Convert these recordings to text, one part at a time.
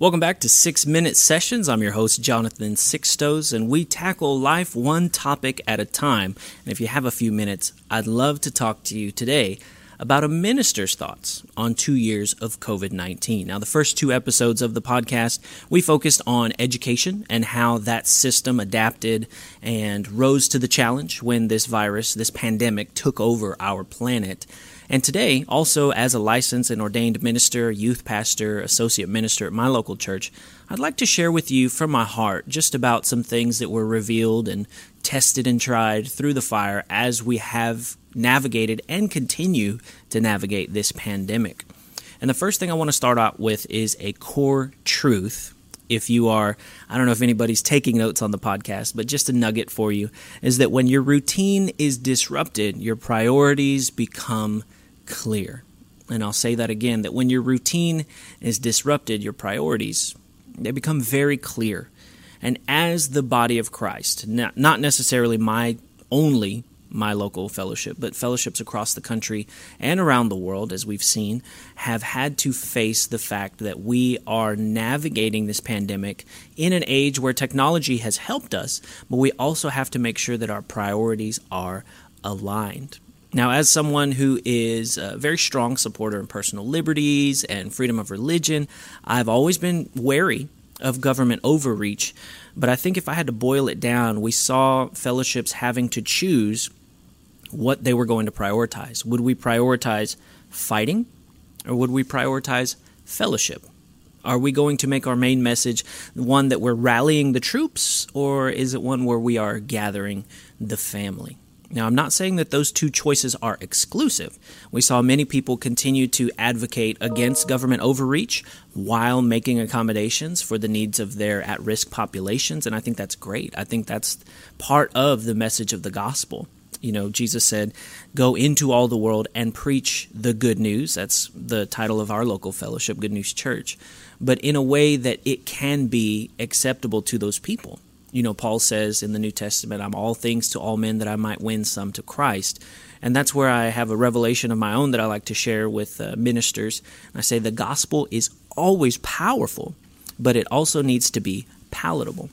Welcome back to Six Minute Sessions. I'm your host, Jonathan Sixtos, and we tackle life one topic at a time. And if you have a few minutes, I'd love to talk to you today about a minister's thoughts on two years of COVID 19. Now, the first two episodes of the podcast, we focused on education and how that system adapted and rose to the challenge when this virus, this pandemic, took over our planet. And today, also as a licensed and ordained minister, youth pastor, associate minister at my local church, I'd like to share with you from my heart just about some things that were revealed and tested and tried through the fire as we have navigated and continue to navigate this pandemic. And the first thing I want to start out with is a core truth. If you are, I don't know if anybody's taking notes on the podcast, but just a nugget for you is that when your routine is disrupted, your priorities become clear. And I'll say that again that when your routine is disrupted, your priorities, they become very clear. And as the body of Christ, not necessarily my only my local fellowship, but fellowships across the country and around the world, as we've seen, have had to face the fact that we are navigating this pandemic in an age where technology has helped us, but we also have to make sure that our priorities are aligned. Now, as someone who is a very strong supporter of personal liberties and freedom of religion, I've always been wary of government overreach. But I think if I had to boil it down, we saw fellowships having to choose what they were going to prioritize. Would we prioritize fighting or would we prioritize fellowship? Are we going to make our main message one that we're rallying the troops or is it one where we are gathering the family? Now, I'm not saying that those two choices are exclusive. We saw many people continue to advocate against government overreach while making accommodations for the needs of their at risk populations, and I think that's great. I think that's part of the message of the gospel. You know, Jesus said, Go into all the world and preach the good news. That's the title of our local fellowship, Good News Church, but in a way that it can be acceptable to those people you know, Paul says in the New Testament, I'm all things to all men that I might win some to Christ. And that's where I have a revelation of my own that I like to share with uh, ministers. I say the gospel is always powerful, but it also needs to be palatable.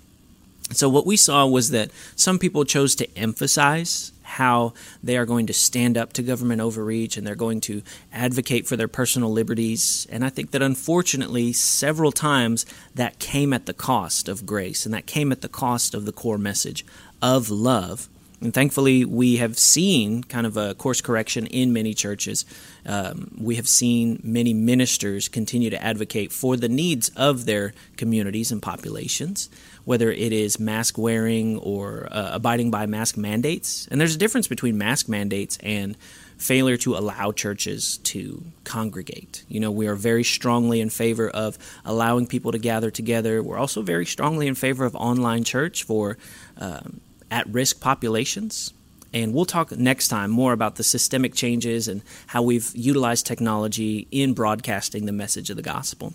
So, what we saw was that some people chose to emphasize how they are going to stand up to government overreach and they're going to advocate for their personal liberties. And I think that unfortunately, several times that came at the cost of grace and that came at the cost of the core message of love. And thankfully, we have seen kind of a course correction in many churches. Um, we have seen many ministers continue to advocate for the needs of their communities and populations whether it is mask wearing or uh, abiding by mask mandates. And there's a difference between mask mandates and failure to allow churches to congregate. You know, we are very strongly in favor of allowing people to gather together. We're also very strongly in favor of online church for um, at risk populations. And we'll talk next time more about the systemic changes and how we've utilized technology in broadcasting the message of the gospel.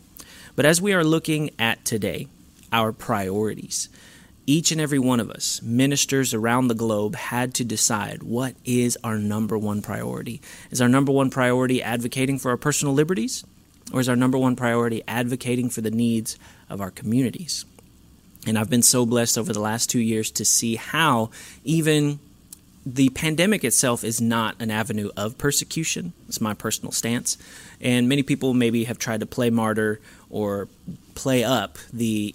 But as we are looking at today, our priorities. Each and every one of us, ministers around the globe, had to decide what is our number one priority. Is our number one priority advocating for our personal liberties? Or is our number one priority advocating for the needs of our communities? And I've been so blessed over the last two years to see how even the pandemic itself is not an avenue of persecution. It's my personal stance. And many people maybe have tried to play martyr or play up the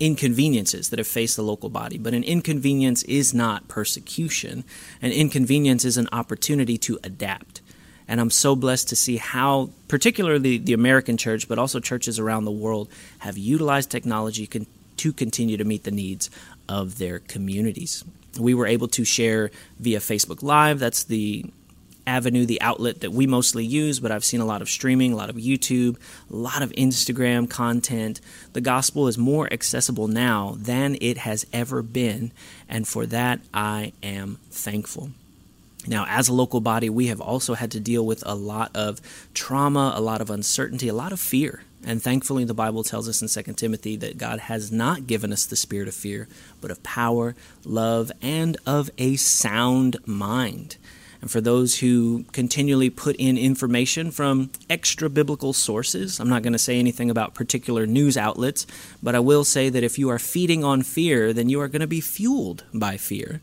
inconveniences that have faced the local body. But an inconvenience is not persecution, an inconvenience is an opportunity to adapt. And I'm so blessed to see how, particularly the American church, but also churches around the world, have utilized technology to continue to meet the needs of their communities. We were able to share via Facebook Live. That's the avenue, the outlet that we mostly use, but I've seen a lot of streaming, a lot of YouTube, a lot of Instagram content. The gospel is more accessible now than it has ever been, and for that I am thankful. Now, as a local body, we have also had to deal with a lot of trauma, a lot of uncertainty, a lot of fear. And thankfully, the Bible tells us in 2 Timothy that God has not given us the spirit of fear, but of power, love, and of a sound mind. and for those who continually put in information from extra biblical sources. I'm not going to say anything about particular news outlets, but I will say that if you are feeding on fear, then you are going to be fueled by fear.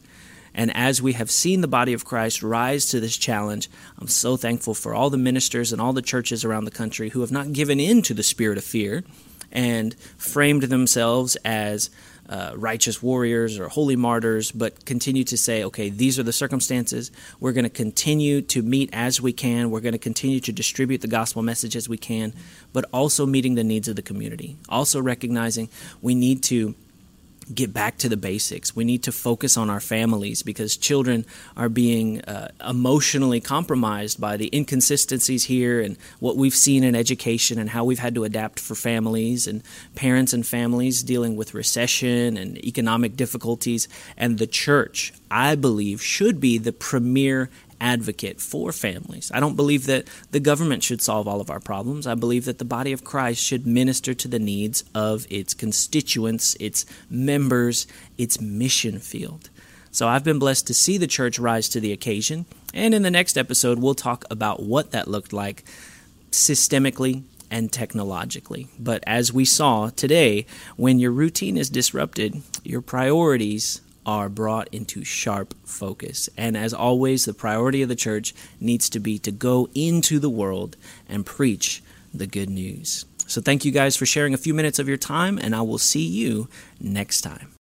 And as we have seen the body of Christ rise to this challenge, I'm so thankful for all the ministers and all the churches around the country who have not given in to the spirit of fear and framed themselves as uh, righteous warriors or holy martyrs, but continue to say, okay, these are the circumstances. We're going to continue to meet as we can. We're going to continue to distribute the gospel message as we can, but also meeting the needs of the community. Also recognizing we need to get back to the basics. We need to focus on our families because children are being uh, emotionally compromised by the inconsistencies here and what we've seen in education and how we've had to adapt for families and parents and families dealing with recession and economic difficulties. And the church, I believe, should be the premier advocate for families. I don't believe that the government should solve all of our problems. I believe that the body of Christ should minister to the needs of its constituents, its members, its mission field. So I've been blessed to see the church rise to the occasion. And in the next episode, we'll talk about what that looked like systemically and technologically. But as we saw today, when your routine is disrupted, your priorities are brought into sharp focus. And as always, the priority of the church needs to be to go into the world and preach the good news. So thank you guys for sharing a few minutes of your time, and I will see you next time.